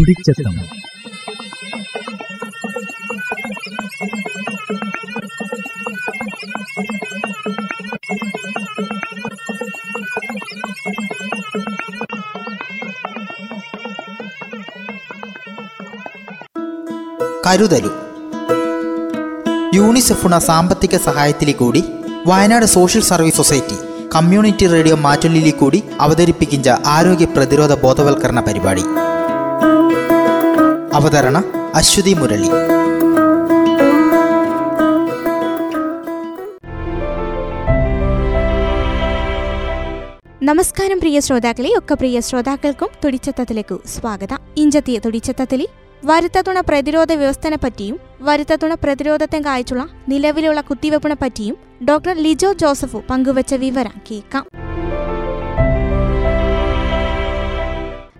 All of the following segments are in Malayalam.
തുടിച്ചെത്തം കരുതലു. യൂണിസെഫുണ സാമ്പത്തിക സഹായത്തിലെ കൂടി Wayanad social service society community radio മാറ്റൊല്ലിലെ കൂടി അവതരിപ്പിക്കുന്ന ആരോഗ്യ പ്രതിരോധ ബോധവൽക്കരണ പരിപാടി. അവതരണ അശ്വതി മുരളി. നമസ്കാരം പ്രിയ ശ്രോതാക്കളെ ഒക്കെ പ്രിയ ശ്രോതാക്കൾക്കും തുടിച്ചത്തത്തിലേക്ക് സ്വാഗതം. ഇഞ്ചത്തിയ തുടിച്ചത്തത്തിലെ വരുത്തതുണ പ്രതിരോധ വ്യവസ്ഥനെ പറ്റിയും വരുത്തതുണ പ്രതിരോധത്തെ കായച്ചുള്ള നിലവിലുള്ള കുത്തിവെപ്പിനെ പറ്റിയും ഡോക്ടർ ലിജോ ജോസഫു പങ്കുവച്ച വിവരം കേൾക്കാം.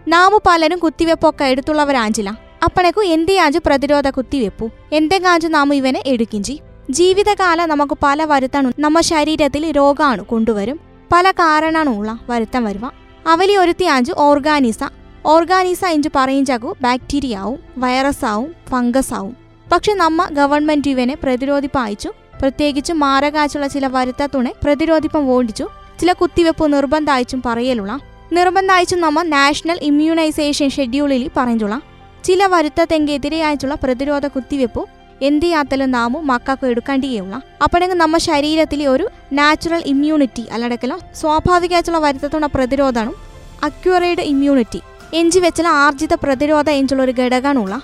നാമു പലരും കുത്തിവെപ്പൊക്കെ എടുത്തുള്ളവരാഞ്ചില്ല അപ്പണക്കു എന്തിയാഞ്ചു പ്രതിരോധ കുത്തിവെപ്പു എന്തെങ്കാഞ്ചു നാമു ഇവനെ എടുക്കിഞ്ചി? ജീവിതകാല നമുക്ക് പല വരുത്തണു നമ്മ ശരീരത്തിൽ രോഗാണു കൊണ്ടുവരും. പല കാരണാണുള്ള വരുത്തം വരുവ. അവലി ഒരുത്തിയാഞ്ചു ഓർഗാനിസ. ഓർഗാനിസ ഇഞ്ചു പറയിഞ്ചാകു ബാക്ടീരിയ ആവും വൈറസ് ആവും ഫംഗസ് ആവും പക്ഷെ നമ്മ ഗവൺമെന്റ് ഇവനെ പ്രതിരോധിപ്പായിച്ചു പ്രത്യേകിച്ച് മാരകാച്ചുള്ള ചില വരുത്തത്തുണെ പ്രതിരോധിപ്പം ഓടിച്ചു ചില കുത്തിവെപ്പ് നിർബന്ധായിച്ചും പറയലുള്ള നിർബന്ധായിച്ചും നമ്മ നാഷണൽ ഇമ്മ്യൂണൈസേഷൻ ഷെഡ്യൂളിൽ പറഞ്ഞുള്ള ചില വരുത്തത്തെങ്കെതിരെയായിട്ടുള്ള പ്രതിരോധ കുത്തിവെപ്പ് എന്ത് യാത്തലും നാമു മക്കൾക്ക് എടുക്കേണ്ടിയുള്ള അപ്പോഴെങ്കിൽ നമ്മുടെ ശരീരത്തിലെ ഒരു നാച്ചുറൽ ഇമ്മ്യൂണിറ്റി അല്ലടക്കലോ സ്വാഭാവികമായിട്ടുള്ള വരുത്തത്തുള്ള പ്രതിരോധമാണ് അക്യുറേഡ് ഇമ്മ്യൂണിറ്റി എഞ്ചി വെച്ചുള്ള ആർജിത പ്രതിരോധ എഞ്ചുള്ള ഒരു ഘടകമാണുള്ള.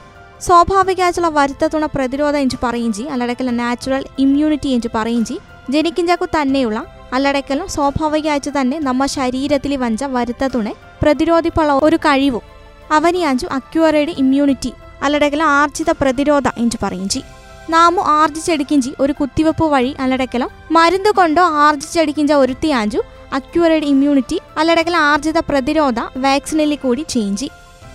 സ്വാഭാവികമായിട്ടുള്ള വരുത്തത്തുള്ള പ്രതിരോധ എഞ്ചു പറയും ചെയ്യും അല്ലടക്കല നാച്ചുറൽ ഇമ്മ്യൂണിറ്റി എഞ്ചു പറയും ചെയ്യും. ജനിക്കിഞ്ചാക്കു തന്നെയുള്ള അല്ലടക്കലും സ്വാഭാവികമായിട്ട് തന്നെ നമ്മുടെ ശരീരത്തിൽ വഞ്ച വരുത്തത്തുണെ പ്രതിരോധിപ്പുള്ള ഒരു കഴിവും അവനിയാഞ്ചു അക്യൂറേഡ് ഇമ്മ്യൂണിറ്റി അല്ലടക്കല ആർജിത പ്രതിരോധ എഞ്ചു പറയും ചെയ് നാമു ആർജിച്ചെടുക്കിഞ്ചി ഒരു കുത്തിവെപ്പ് വഴി അല്ലടക്കല മരുന്ന് കൊണ്ടോ ആർജിച്ചെടുക്കിഞ്ച ഒരുത്തിയാഞ്ചു അക്യൂറേഡ് ഇമ്മ്യൂണിറ്റി അല്ലടക്കല ആർജിത പ്രതിരോധ വാക്സിനിൽ കൂടി ചേഞ്ചി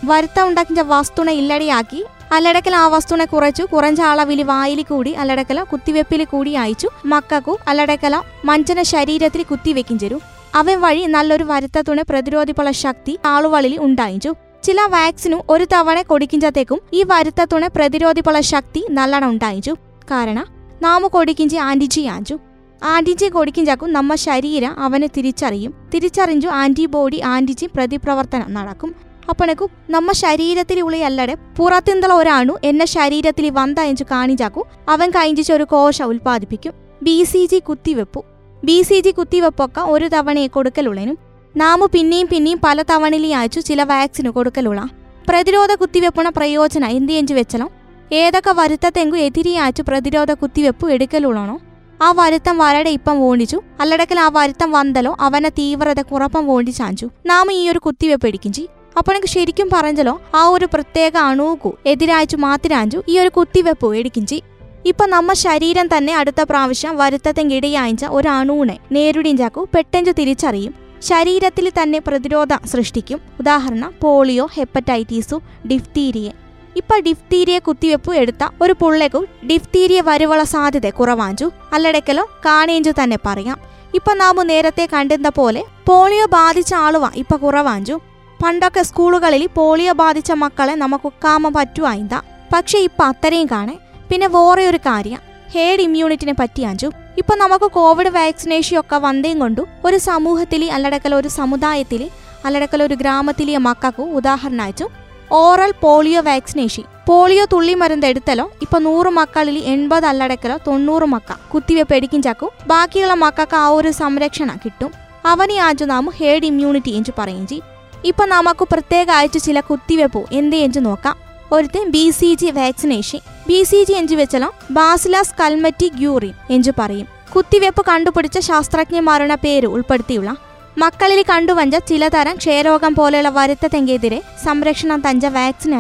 വരുത്ത ഉണ്ടാക്കിഞ്ച വസ്തുണ ഇല്ലടിയാക്കി അല്ലടക്കൽ ആ വസ്തുനെ കുറച്ചു കുറഞ്ഞ അളവിൽ വായിൽ കൂടി അല്ലടക്കല കുത്തിവെപ്പിൽ കൂടി അയച്ചു മക്കൾക്കു അല്ലടക്കല മഞ്ചന ശരീരത്തിൽ കുത്തിവെക്കും അവൻ വഴി നല്ലൊരു വരുത്തത്തുണെ പ്രതിരോധിപ്പുള്ള ശക്തി ആളുകളിൽ ഉണ്ടായിച്ചു ചില വാക്സിനും ഒരു തവണ കൊടിക്കിഞ്ചത്തേക്കും ഈ വരുത്തത്തുണ പ്രതിരോധിപ്പുള്ള ശക്തി നല്ലോണം ഉണ്ടായിച്ചു. കാരണം നാമു കൊടിക്കിഞ്ചി ആന്റിജി ആഞ്ചു. ആന്റിജി കൊടിക്കിഞ്ചാക്കും നമ്മ ശരീരം അവനെ തിരിച്ചറിയും. തിരിച്ചറിഞ്ഞു ആന്റിബോഡി ആന്റിജി പ്രതിപ്രവർത്തനം നടക്കും. അപ്പണക്കു നമ്മ ശരീരത്തിലുള്ള അല്ലടെ പുറത്തിന്തള ഒരാണു എന്നെ ശരീരത്തിൽ വന്തയച്ചു കാണിച്ചാക്കു അവൻ കഴിഞ്ഞിച്ച് ഒരു കോശ ഉൽപ്പാദിപ്പിക്കും ബി സി ജി കുത്തിവെപ്പു. ബി സി ജി കുത്തിവെപ്പൊക്കെ ഒരു തവണയെ കൊടുക്കലുള്ളനും നാമു പിന്നെയും പിന്നെയും പല തവണയിലും അയച്ചു ചില വാക്സിന് കൊടുക്കലുള്ള. പ്രതിരോധ കുത്തിവെപ്പുണ പ്രയോജന എന്തിയഞ്ചു വെച്ചലോ? ഏതൊക്കെ വരുത്തത്തെങ്കു എതിരി അയച്ചു പ്രതിരോധ കുത്തിവെപ്പ് എടുക്കലുള്ളണോ? ആ വരുത്തം വരടെ ഇപ്പം ഓണിച്ചു അല്ലടക്കൽ ആ വരുത്തം വന്നലോ അവനെ തീവ്രത കുറപ്പം ഓടി ചാഞ്ചു നാം ഈ ഒരു കുത്തിവെപ്പ് എടുക്കിഞ്ചി. അപ്പോൾ ശരിക്കും പറഞ്ഞല്ലോ ആ ഒരു പ്രത്യേക അണുക്കു എതിരായച്ചു മാത്തിരാഞ്ചു ഈ ഒരു കുത്തിവെപ്പ് എടുക്കിഞ്ചി. ഇപ്പൊ നമ്മ ശരീരം തന്നെ അടുത്ത പ്രാവശ്യം വരുത്തത്തെങ്കിടയായ ഒരു അണുവിനെ നേരിടിഞ്ചാക്കു പെട്ടെഞ്ചു തിരിച്ചറിയും. ശരീരത്തിൽ തന്നെ പ്രതിരോധം സൃഷ്ടിക്കും. ഉദാഹരണം പോളിയോ ഹെപ്പറ്റൈറ്റീസു ഡിഫ്തീരിയ. ഇപ്പൊ ഡിഫ്തീരിയ കുത്തിവെപ്പ് എടുത്ത ഒരു പുള്ളേക്കു ഡിഫ്തീരിയ വരുവുള്ള സാധ്യത കുറവാഞ്ചു. അല്ലടക്കലോ കാണേഞ്ചു തന്നെ പറയാം. ഇപ്പൊ നാം നേരത്തെ കണ്ടിരുന്ന പോലെ പോളിയോ ബാധിച്ച ആളുവ ഇപ്പൊ കുറവാഞ്ചു. പണ്ടൊക്കെ സ്കൂളുകളിൽ പോളിയോ ബാധിച്ച മക്കളെ നമുക്ക് കാമ പറ്റുവായിന്താ പക്ഷെ ഇപ്പൊ അത്രയും കാണേ. പിന്നെ വേറെ ഒരു കാര്യം. ഹേഡ് ഇമ്മ്യൂണിറ്റിനെ പറ്റി അഞ്ചു. ഇപ്പൊ നമുക്ക് കോവിഡ് വാക്സിനേഷൻ ഒക്കെ വന്നേം കൊണ്ടു ഒരു സമൂഹത്തിലെ അല്ലടക്കൽ ഒരു സമുദായത്തിൽ അല്ലടക്കൽ ഒരു ഗ്രാമത്തിലെ മക്കൾക്കു ഉദാഹരണം അയച്ചു ഓറൽ പോളിയോ വാക്സിനേഷൻ പോളിയോ തുള്ളി മരുന്ന് എടുത്തലോ ഇപ്പൊ നൂറ് മക്കളിൽ എൺപത് അല്ലടക്കലോ തൊണ്ണൂറ് മക്ക കുത്തിവെപ്പ് എടുക്കും ചാക്കു. ബാക്കിയുള്ള മക്കൾക്ക് ആ ഒരു സംരക്ഷണം കിട്ടും. അവനെ ആഞ്ചു നാം ഹേഡ് ഇമ്മ്യൂണിറ്റി എഞ്ചു പറയും ചെയ്യും. ഇപ്പൊ നമുക്ക് പ്രത്യേക അയച്ചു ചില കുത്തിവെപ്പു എന്ത് എഞ്ചു നോക്കാം. ഒരുത്തൻ B C G vaccination B C G എഞ്ചു വെച്ചാലോ ബാസിലാസ് കൽമറ്റി ഗ്യൂറിൻ എഞ്ചു പറയും. കുത്തിവെപ്പ് കണ്ടുപിടിച്ച ശാസ്ത്രജ്ഞന്മാരുടെ പേര് ഉൾപ്പെടുത്തിയുള്ള മക്കളിൽ കണ്ടുവഞ്ച ചിലതരം ക്ഷയരോഗം പോലെയുള്ള വരുത്തത്തെങ്കെതിരെ സംരക്ഷണം തഞ്ച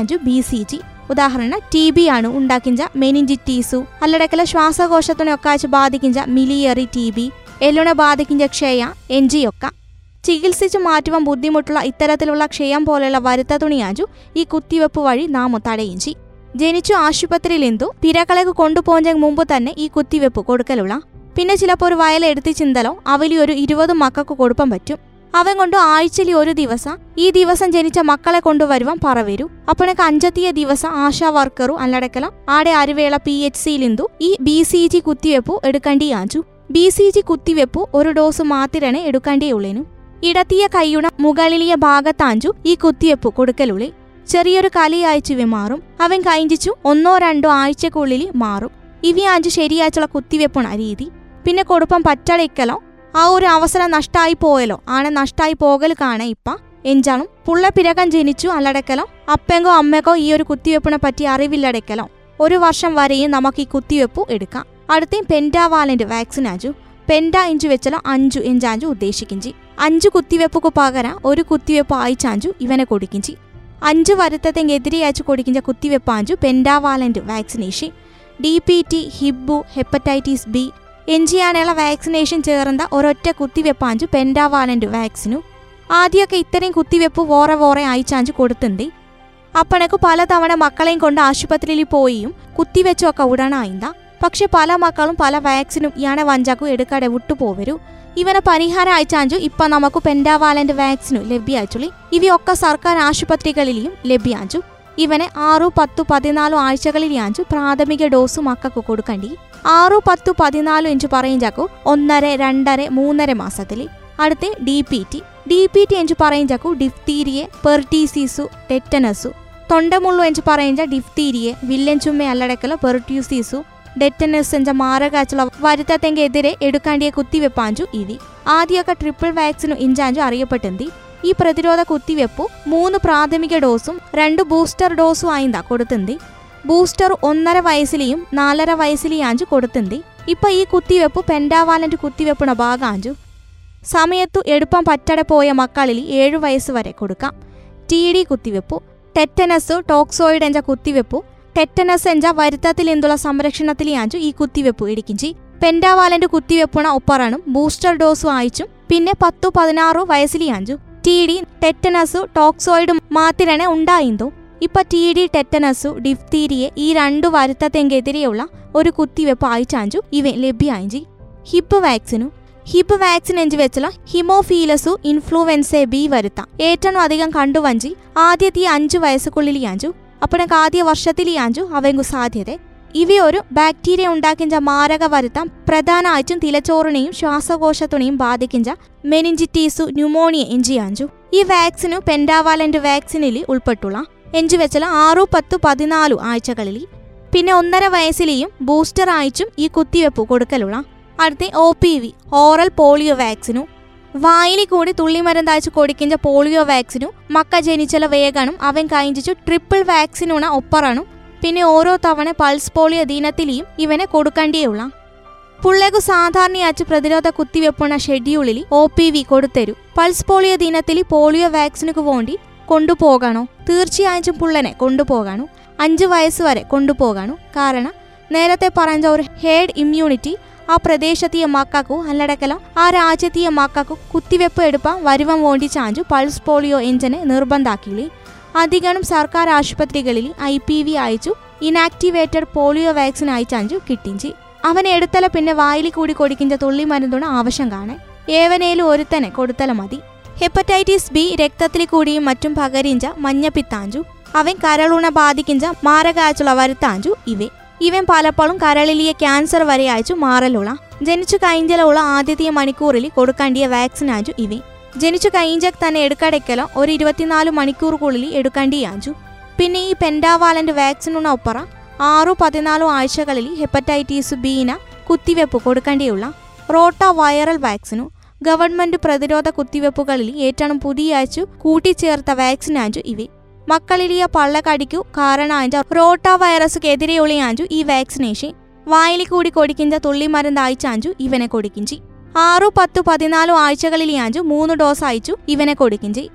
അഞ്ചു ബി സി ജി ഉദാഹരണം ടി ബി ആണ് ഉണ്ടാക്കിഞ്ച മെനിഞ്ചിറ്റീസു അല്ലടക്കല ശ്വാസകോശത്തിനൊക്കെ ബാധിക്കിഞ്ച മിലിയറി ടി ബി എല്ലുണ ബാധിക്കിഞ്ച ക്ഷയ എൻജിയൊക്കെ. ചികിത്സിച്ചു മാറ്റുവാൻ ബുദ്ധിമുട്ടുള്ള ഇത്തരത്തിലുള്ള ക്ഷയം പോലെയുള്ള വരുത്ത തുണിയാഞ്ചു ഈ കുത്തിവെപ്പ് വഴി നാം തടയിഞ്ചി ജനിച്ചു ആശുപത്രിയിൽ എന്തു പിരകളേക്ക് കൊണ്ടുപോകുന്ന മുമ്പ് തന്നെ ഈ കുത്തിവെപ്പ് കൊടുക്കലുള്ള. പിന്നെ ചിലപ്പോൾ ഒരു വയൽ എടുത്ത് ചിന്തലോ അവലി ഒരു ഇരുപത് മക്കൾക്ക് കൊടുപ്പം പറ്റും. അവൻ കൊണ്ട് ആഴ്ചയിൽ ഒരു ദിവസം ഈ ദിവസം ജനിച്ച മക്കളെ കൊണ്ടുവരുവാൻ പറവരൂ. അപ്പോഴേക്ക് അഞ്ചത്തിയ ദിവസം ആശാ വർക്കറു അല്ലടക്കല ആടെ അരുവേള പി എച്ച് സിയിലിന്തു ഈ ബി സി ജി കുത്തിവെപ്പു എടുക്കേണ്ടിയാഞ്ചു ബി സി ജി കുത്തിവെപ്പു ഒരു ഡോസ് മാത്രമേ എടുക്കേണ്ടിയുള്ളേനു. ഇടത്തിയ കൈയുണ മുകളിലിയ ഭാഗത്താഞ്ചു ഈ കുത്തിയപ്പു കൊടുക്കലുള്ളി ചെറിയൊരു കലിയാഴ്ച മാറും അവൻ കൈഞ്ചിച്ചു ഒന്നോ രണ്ടോ ആഴ്ചക്കുള്ളിൽ മാറും. ഇവയാഞ്ചു ശരിയാഴ്ചയുള്ള കുത്തിവെപ്പുണ രീതി. പിന്നെ കൊടുപ്പം പറ്റടയ്ക്കലോ ആ ഒരു അവസരം നഷ്ടായി പോയലോ ആണ് നഷ്ടായി പോകൽ കാണേ ഇപ്പ. എഞ്ചാണും പുള്ള പിരകം ജനിച്ചു അല്ലടക്കലോ അപ്പങ്കോ അമ്മക്കോ ഈ ഒരു കുത്തിവെപ്പിനെ പറ്റി അറിവില്ലടക്കലോ. ഒരു വർഷം വരെയും നമുക്ക് ഈ കുത്തിവെപ്പു എടുക്കാം. അടുത്തേം പെൻഡാവാലന്റ് വാക്സിൻ ആഞ്ചു പെൻഡ ഇഞ്ചു വെച്ചലോ അഞ്ചു എഞ്ചാഞ്ചു ഉദ്ദേശിക്കിഞ്ചി. അഞ്ചു കുത്തിവെപ്പുക്ക് പകരം ഒരു കുത്തിവെപ്പ് ആയിച്ചാഞ്ചു ഇവനെ കൊടുക്കിഞ്ചി. അഞ്ച് വരുത്തത്തെങ്കെതിരെ അയച്ചു കൊടുക്കിഞ്ച കുത്തിവെപ്പാഞ്ചു pentavalent vaccination. D P T Hib hepatitis B എഞ്ചിയാനുള്ള vaccination ചേർന്ന ഒരൊറ്റ കുത്തിവെപ്പാഞ്ചു പെൻഡാവാലന്റ് വാക്സിനു. ആദ്യമൊക്കെ ഇത്രയും കുത്തിവെപ്പ് വോറെ വോറെ അയച്ചാഞ്ചു കൊടുത്തുണ്ട് അപ്പണക്ക് പലതവണ മക്കളെയും കൊണ്ട് ആശുപത്രിയിൽ പോയിയും കുത്തിവെച്ചൊക്കെ ഉടനായിന്ത. പക്ഷെ പല മക്കളും പല വാക്സിനും ഇയാളെ വഞ്ചാക്കു എടുക്കാതെ വിട്ടുപോവരു. ഇവനെ പരിഹാരം അയച്ചാഞ്ചു ഇപ്പൊ നമുക്ക് പെൻഡാവാലന്റ് വാക്സിനു ലഭ്യാച്ചുള്ളി ഇവയൊക്കെ സർക്കാർ ആശുപത്രികളിലും ലഭ്യാഞ്ചു. ഇവനെ ആറു പത്തു പതിനാലു ആഴ്ചകളിലാഞ്ചു പ്രാഥമിക ഡോസ് മക്കൾക്ക് കൊടുക്കണ്ടി. ആറു പത്തു പതിനാലു എഞ്ചു പറയുംചാക്കു ഒന്നര രണ്ടര മൂന്നര മാസത്തിൽ അടുത്ത് D P T D P T എഞ്ചു പറയുംചാക്കു ഡിഫ്തീരിയ പെർട്ടീസീസു ടെറ്റനസു. തൊണ്ടമുള്ളു എഞ്ചു പറയുന്ന ഡിഫ്തീരിയെ വില്ലൻ ചുമ്മ അല്ലടക്കല പെർട്യൂസീസു ഡെറ്റനസ് എന്ന മാരകാച്ചുള്ള വരുത്തത്തെങ്കെതിരെ എടുക്കാണ്ടിയ കുത്തിവെപ്പാഞ്ചു ഇതി. ആദ്യമൊക്കെ ട്രിപ്പിൾ വാക്സിനു ഇഞ്ചാഞ്ചു അറിയപ്പെട്ടെന്തി. ഈ പ്രതിരോധ കുത്തിവെപ്പു മൂന്ന് പ്രാഥമിക ഡോസും രണ്ട് ബൂസ്റ്റർ ഡോസും ആയിന്താ കൊടുത്തെന്തി. ബൂസ്റ്റർ ഒന്നര വയസ്സിലെയും നാലര വയസ്സിലെയാഞ്ചു കൊടുത്തെന്തി. ഇപ്പൊ ഈ കുത്തിവെപ്പ് പെൻഡാവാലന്റ് കുത്തിവെപ്പിന ഭാഗാഞ്ചു. സമയത്തു എടുപ്പം പറ്റടെ പോയ മക്കളിൽ ഏഴു വയസ്സ് വരെ കൊടുക്കാം. ടി ഡി കുത്തിവെപ്പു ടെറ്റനസ് ടോക്സോയിഡ് എന്ന കുത്തിവെപ്പു ടെറ്റനസ് എന്ന വരുത്തത്തിൽ നിന്നുള്ള സംരക്ഷണത്തിലെയാഞ്ചു ഈ കുത്തിവെപ്പ് ഇടിക്കിഞ്ചി പെൻഡാവാലന്റെ കുത്തിവെപ്പുണ ഒപ്പറാണും ബൂസ്റ്റർ ഡോസും അയച്ചും പിന്നെ പത്തു പതിനാറു വയസ്സിലെയാഞ്ചു ടി ഡി ടെറ്റനസു ടോക്സോയിഡും മാത്തിരനെ ഉണ്ടായിന്തു. ഇപ്പൊ ടി ഡി ടെറ്റനസു ഡിഫ്തീരിയെ ഈ രണ്ടു വരുത്തത്തെങ്കെതിരെയുള്ള ഒരു കുത്തിവെപ്പ് അയച്ചാഞ്ചു ഇവ ലഭ്യാഞ്ചി ഹിപ്പ് വാക്സിനു. ഹിപ്പ് വാക്സിൻ എഞ്ചു വെച്ചുള്ള ഹിമോഫീലസു ഇൻഫ്ലുവൻസെ ബി വരുത്താം. ഏറ്റവും അധികം കണ്ടുവഞ്ചി ആദ്യത്തെ അഞ്ചു വയസ്സുക്കുള്ളിലെയാഞ്ചു അപ്പോഴേക്ക് ആദ്യ വർഷത്തിലെയാഞ്ചു അവങ്കു സാധ്യത. ഇവയൊരു ബാക്ടീരിയ ഉണ്ടാക്കിഞ്ച മാരക വരുത്താം പ്രധാനമായിട്ടും തിലച്ചോറിനെയും ശ്വാസകോശത്തിനെയും ബാധിക്കിഞ്ച മെനിഞ്ചിറ്റീസു ന്യൂമോണിയ എഞ്ചിയാഞ്ചു ഈ വാക്സിനു പെൻഡാവാലന്റ് വാക്സിനിൽ ഉൾപ്പെട്ടുള്ള എഞ്ചു വെച്ചാൽ ആറു പത്തു പതിനാലു ആഴ്ചകളിൽ പിന്നെ ഒന്നര വയസ്സിലെയും ബൂസ്റ്റർ ആയിച്ചും ഈ കുത്തിവെപ്പ് കൊടുക്കലുള്ള. അടുത്ത O P V oral polio vaccine വായിലി കൂടി തുള്ളിമരുന്നയച്ചു കൊടുക്കിഞ്ച പോളിയോ വാക്സിനും മക്ക ജനിച്ചല വേഗണം അവൻ കഴിഞ്ഞിച്ചു ട്രിപ്പിൾ വാക്സിനുണ ഒപ്പറണം പിന്നെ ഓരോ തവണ പൾസ് പോളിയോ ദിനത്തിലെയും ഇവനെ കൊടുക്കേണ്ടിയുള്ള പുള്ളേക്കു സാധാരണയാച്ച് പ്രതിരോധ കുത്തിവെപ്പുണ ഷെഡ്യൂളിൽ ഒ പി വി കൊടുത്തരൂ. പൾസ് പോളിയോ ദിനത്തിൽ പോളിയോ വാക്സിനുക്ക് വേണ്ടി കൊണ്ടുപോകണോ? തീർച്ചയായും പുള്ളനെ കൊണ്ടുപോകണു. അഞ്ച് വയസ്സ് വരെ കൊണ്ടുപോകണു. കാരണം നേരത്തെ പറഞ്ഞ ഒരു ഹേഡ് ഇമ്മ്യൂണിറ്റി ആ പ്രദേശത്തെയ മക്കൾക്കു അല്ലടക്കല ആ രാജ്യത്തെയ മക്കൾക്കു കുത്തിവെപ്പ് എടുപ്പാൻ വരുവം വേണ്ടി ചാഞ്ചു പൾസ് പോളിയോ എഞ്ചിനെ നിർബന്ധാക്കിയില്ലേ. അധികണം സർക്കാർ ആശുപത്രികളിൽ ഐ പി വി അയച്ചു ഇനാക്ടിവേറ്റഡ് പോളിയോ വാക്സിൻ അയച്ചാഞ്ചു കിട്ടിഞ്ചി. അവൻ എടുത്തല പിന്നെ വായിൽ കൂടി കൊടുക്കിഞ്ച തുള്ളി മരുന്നുണ ആവശ്യം കാണേ ഏവനേലും ഒരുത്തനെ കൊടുത്തല മതി. ഹെപ്പറ്റൈറ്റിസ് ബി രക്തത്തിൽ കൂടിയും മറ്റും പകരിഞ്ച മഞ്ഞപ്പിത്താഞ്ചു. അവൻ കരളുണ ബാധിക്കിഞ്ച മാരകാച്ചുള്ള വരുത്താഞ്ചു ഇവേ. ഇവൻ പലപ്പോഴും കരളിലിയ ക്യാൻസർ വരെ അയച്ചു മാറലുള്ള ജനിച്ചു കഴിഞ്ഞലുള്ള ആദ്യത്തെ മണിക്കൂറിൽ കൊടുക്കേണ്ടിയ വാക്സിൻ ആജു ഇവേ ജനിച്ചു കഴിഞ്ഞാൽ തന്നെ എടുക്കടയ്ക്കലോ ഒരു ഇരുപത്തിനാല് മണിക്കൂറുകളിൽ എടുക്കേണ്ടിയാഞ്ചു പിന്നെ ഈ പെൻഡാവാലന്റ് വാക്സിനുള്ള ഒപ്പറ ആറു പതിനാലു ആഴ്ചകളിൽ ഹെപ്പറ്റൈറ്റിസ് ബീന കുത്തിവെപ്പ് കൊടുക്കേണ്ടിയുള്ള. റോട്ട വൈറൽ വാക്സിനു ഗവൺമെന്റ് പ്രതിരോധ കുത്തിവെപ്പുകളിൽ ഏറ്റവും പുതിയ ആഴ്ച കൂട്ടിച്ചേർത്ത വാക്സിനാജു ഇവ മക്കളിലിയ പള്ളക്കടിക്കു കാരണാഞ്ച റോട്ട വൈറസുക്കെതിരെയുള്ളയാഞ്ചു ഈ വാക്സിനേഷൻ വായിലി കൂടി കൊടിക്കിഞ്ച തുള്ളിമരുന്ന് അയച്ചാഞ്ചു ഇവനെ കൊടുക്കിഞ്ചി. ആറു പത്തു പതിനാലു ആഴ്ചകളിലിയാഞ്ചു മൂന്ന് ഡോസ് അയച്ചു ഇവനെ കൊടുക്കിഞ്ചി.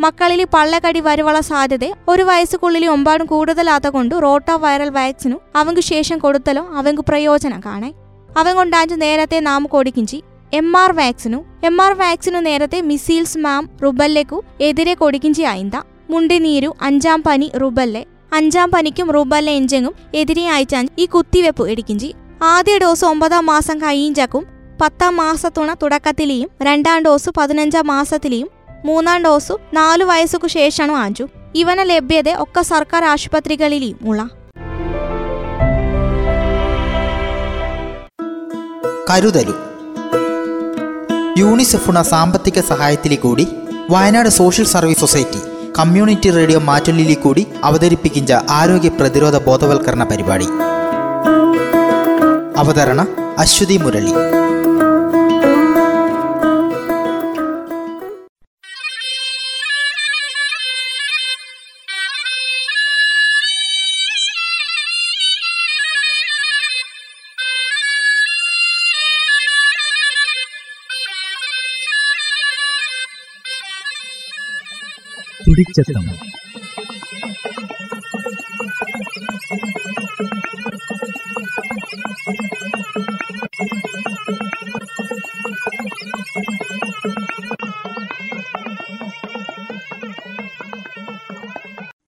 മക്കളിൽ പള്ളക്കടി വരുവള സാധ്യത ഒരു വയസ്സുക്കുള്ളിൽ ഒമ്പാടും കൂടുതലാത്ത കൊണ്ട് റോട്ട വൈറൽ വാക്സിനു അവങ്ക് ശേഷം കൊടുത്തലോ അവങ്ക് പ്രയോജനം കാണേ അവൻ കൊണ്ടാഞ്ചു നേരത്തെ നാം കൊടുക്കിഞ്ചി M R vaccine. M R vaccine നേരത്തെ മിസീൽസ് മാം റുബല്ലയ്ക്കു എതിരെ കൊടുക്കിഞ്ചി ആയിന്ത. മുണ്ടിനീരു അഞ്ചാം പനി റുബല്ലെ. അഞ്ചാം പനിക്കും റുബല്ല എഞ്ചെങ്ങും എതിരെയായിച്ചാൻ ഈ കുത്തിവെപ്പ് ഇടിക്കിഞ്ചി ആദ്യ ഡോസ് ഒമ്പതാം മാസം കഴിയിഞ്ചക്കും പത്താം മാസത്തുണ തുടക്കത്തിലെയും രണ്ടാം ഡോസ് പതിനഞ്ചാം മാസത്തിലെയും മൂന്നാം ഡോസ് നാലു വയസ്സുക്കു ശേഷമാണ് ആഞ്ചു. ഇവന ലഭ്യത ഒക്കെ സർക്കാർ ആശുപത്രികളിലെയും ഉള്ള കരുതലു. യൂണിസെഫുണ സാമ്പത്തിക സഹായത്തിലേക്കൂടി Wayanad social service society community radio മാറ്റൊല്ലിയിൽ കൂടി അവതരിപ്പിക്കുന്ന ആരോഗ്യ പ്രതിരോധ ബോധവൽക്കരണ പരിപാടി. അവതരണ അശ്വതി മുരളി. തുടിച്ചെത്തം